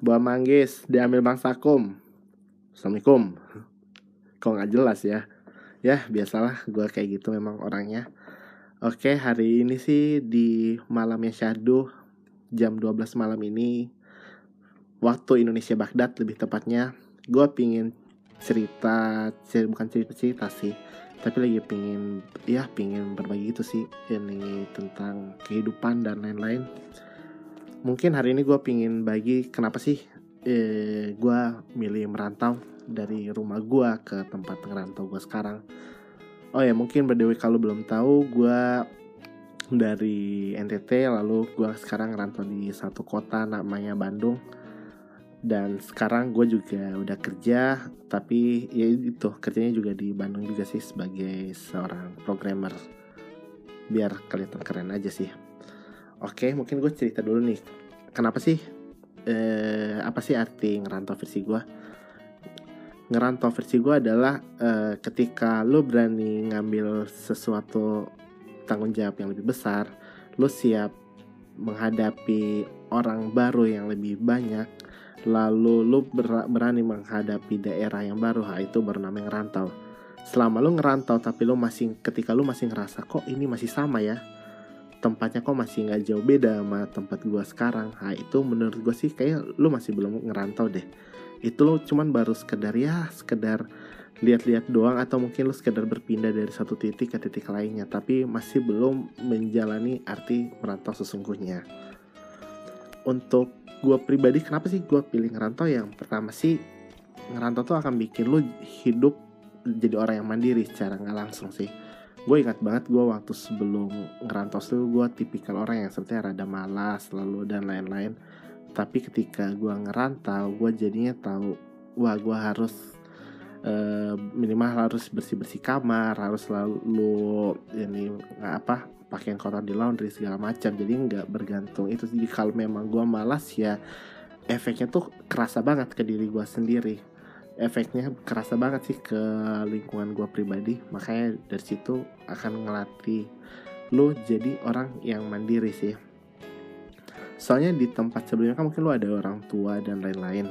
Buah manggis diambil Bang Sakum. Assalamualaikum. Kok nggak jelas ya? Ya biasalah gue kayak gitu memang orangnya. Oke hari ini sih di malamnya Syahdu jam 12 malam ini waktu Indonesia Baghdad lebih tepatnya gue pingin cerita, cerita bukan cerita cerita sih tapi lagi pingin ya pingin berbagi itu sih ini tentang kehidupan dan lain-lain mungkin hari ini gue pingin bagi kenapa sih eh, gue milih merantau dari rumah gue ke tempat ngerantau gue sekarang. Oh ya mungkin berdewek kalau belum tahu gue dari NTT lalu gue sekarang ngerantau di satu kota namanya Bandung. Dan sekarang gue juga udah kerja tapi ya itu kerjanya juga di Bandung juga sih sebagai seorang programmer. Biar kelihatan keren aja sih. Oke mungkin gue cerita dulu nih kenapa sih eh, apa sih arti ngerantau versi gue ngerantau versi gue adalah eh, ketika lo berani ngambil sesuatu tanggung jawab yang lebih besar lo siap menghadapi orang baru yang lebih banyak lalu lu berani menghadapi daerah yang baru ha itu baru namanya ngerantau. Selama lu ngerantau tapi lu masih ketika lu masih ngerasa kok ini masih sama ya tempatnya kok masih nggak jauh beda sama tempat gua sekarang. Ha itu menurut gua sih kayak lu masih belum ngerantau deh. Itu lu cuman baru sekedar ya sekedar lihat-lihat doang atau mungkin lu sekedar berpindah dari satu titik ke titik lainnya tapi masih belum menjalani arti merantau sesungguhnya. Untuk gue pribadi kenapa sih gue pilih ngerantau? Yang pertama sih ngerantau tuh akan bikin lu hidup jadi orang yang mandiri secara nggak langsung sih gue ingat banget gue waktu sebelum ngerantau tuh gue tipikal orang yang seperti rada malas lalu dan lain-lain. Tapi ketika gue ngerantau gue jadinya tahu wah gue harus uh, minimal harus bersih bersih kamar harus selalu ini nggak apa pakaian kotor di laundry segala macam. Jadi nggak bergantung itu jadi kalau memang gue malas ya efeknya tuh kerasa banget ke diri gue sendiri efeknya kerasa banget sih ke lingkungan gue pribadi. Makanya dari situ akan ngelatih lo jadi orang yang mandiri sih. Soalnya di tempat sebelumnya kan mungkin lo ada orang tua dan lain-lain.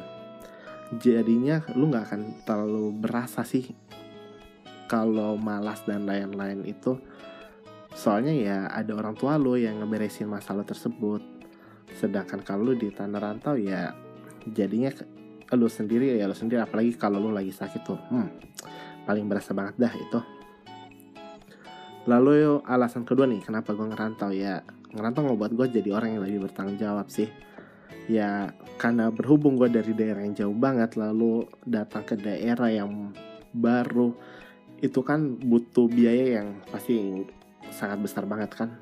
Jadinya lo nggak akan terlalu berasa sih kalau malas dan lain-lain itu. Soalnya ya ada orang tua lo yang ngeberesin masalah tersebut. Sedangkan kalau di tanah rantau ya jadinya lo sendiri ya lo sendiri apalagi kalau lo lagi sakit tuh. Hmm, paling berasa banget dah itu. Lalu yo, alasan kedua nih kenapa gue ngerantau ya ngerantau ngebuat gue jadi orang yang lebih bertanggung jawab sih ya karena berhubung gue dari daerah yang jauh banget lalu datang ke daerah yang baru itu kan butuh biaya yang pasti sangat besar banget kan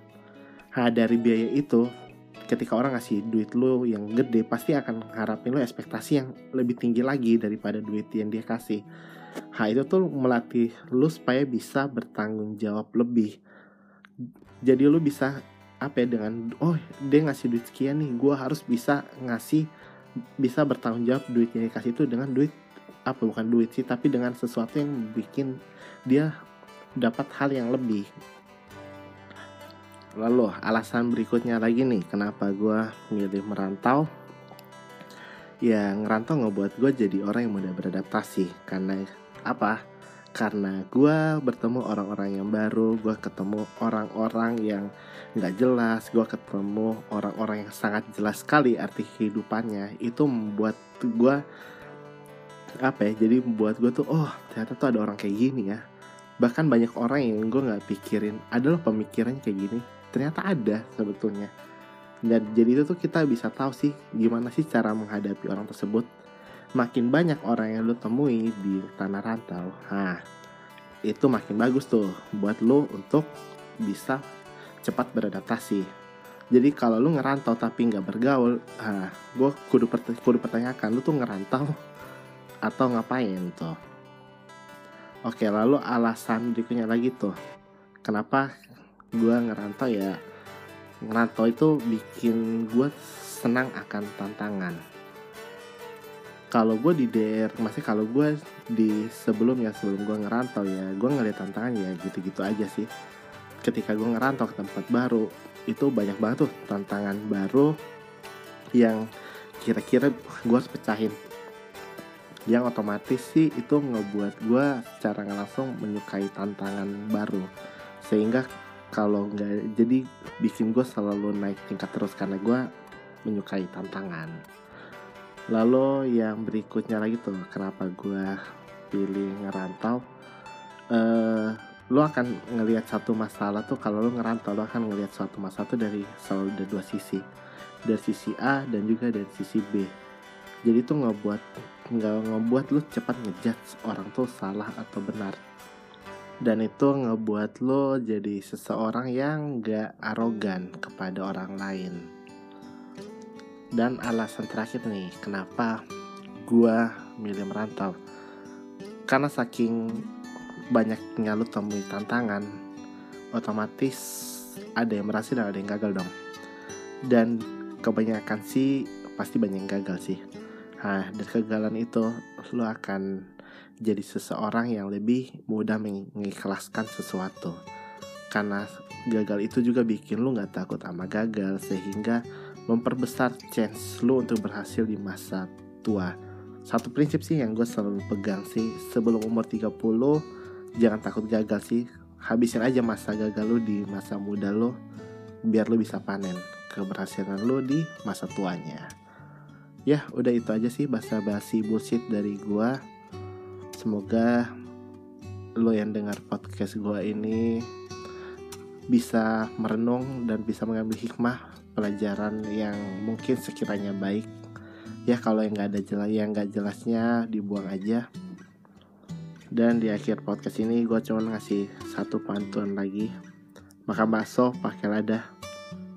nah dari biaya itu ketika orang ngasih duit lo yang gede pasti akan harapin lo ekspektasi yang lebih tinggi lagi daripada duit yang dia kasih. Nah itu tuh melatih lo supaya bisa bertanggung jawab lebih. Jadi lo bisa apa ya dengan oh dia ngasih duit sekian nih gue harus bisa ngasih bisa bertanggung jawab duit yang dikasih itu dengan duit apa bukan duit sih tapi dengan sesuatu yang bikin dia dapat hal yang lebih Lalu alasan berikutnya lagi nih kenapa gue milih merantau? Ya ngerantau ngebuat gue jadi orang yang mudah beradaptasi. Karena apa? Karena gue bertemu orang-orang yang baru Gue ketemu orang-orang yang gak jelas Gue ketemu orang-orang yang sangat jelas sekali arti kehidupannya. Itu membuat gue apa ya jadi membuat gue tuh oh ternyata tuh ada orang kayak gini ya bahkan banyak orang yang gue nggak pikirin adalah pemikirannya kayak gini. Ternyata ada sebetulnya. Dan jadi itu tuh kita bisa tahu sih gimana sih cara menghadapi orang tersebut. Makin banyak orang yang lu temui di tanah rantau nah itu makin bagus tuh buat lu untuk bisa cepat beradaptasi. Jadi kalau lu ngerantau tapi nggak bergaul ah gue kudu, kudu pertanyakan lu tuh ngerantau atau ngapain tuh oke lalu alasan berikutnya lagi tuh. Kenapa gue ngerantau ya? Ngerantau itu bikin gue senang akan tantangan. Kalau gue di daerah masih kalau gue di sebelumnya sebelum gue ngerantau ya gue ngeliat tantangan ya gitu-gitu aja sih. Ketika gue ngerantau ke tempat baru itu banyak banget tuh tantangan baru yang kira-kira gue harus pecahin yang otomatis sih itu ngebuat gue secara langsung menyukai tantangan baru. Sehingga kalau nggak jadi bikin gue selalu naik tingkat terus karena gue menyukai tantangan. Lalu yang berikutnya lagi tuh kenapa gue pilih ngerantau? Uh, lo akan ngelihat satu masalah tuh kalau lo ngerantau lo akan ngelihat suatu masalah tuh dari selalu dari dua sisi. Dari sisi A dan juga dari sisi B. Jadi tuh ngebuat nggak ngebuat lu cepat ngejudge orang tuh salah atau benar. Dan itu ngebuat lo jadi seseorang yang gak arogan kepada orang lain. Dan alasan terakhir nih kenapa gua milih merantau? Karena saking banyaknya lu temui tantangan otomatis ada yang berhasil dan ada yang gagal dong. Dan kebanyakan sih pasti banyak yang gagal sih Nah, dari kegagalan itu lo akan jadi seseorang yang lebih mudah mengikhlaskan sesuatu. Karena gagal itu juga bikin lo gak takut sama gagal sehingga memperbesar chance lo untuk berhasil di masa tua. Satu prinsip sih yang gue selalu pegang sih sebelum umur 30 jangan takut gagal sih. Habisin aja masa gagal lo di masa muda lo biar lo bisa panen keberhasilan lo di masa tuanya ya udah itu aja sih bahasa basi bullshit dari gua. Semoga lo yang dengar podcast gua ini bisa merenung dan bisa mengambil hikmah pelajaran yang mungkin sekiranya baik. Ya kalau yang nggak ada jelas yang nggak jelasnya dibuang aja. Dan di akhir podcast ini gue cuma ngasih satu pantun lagi. Makan bakso pakai lada.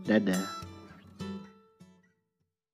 Dadah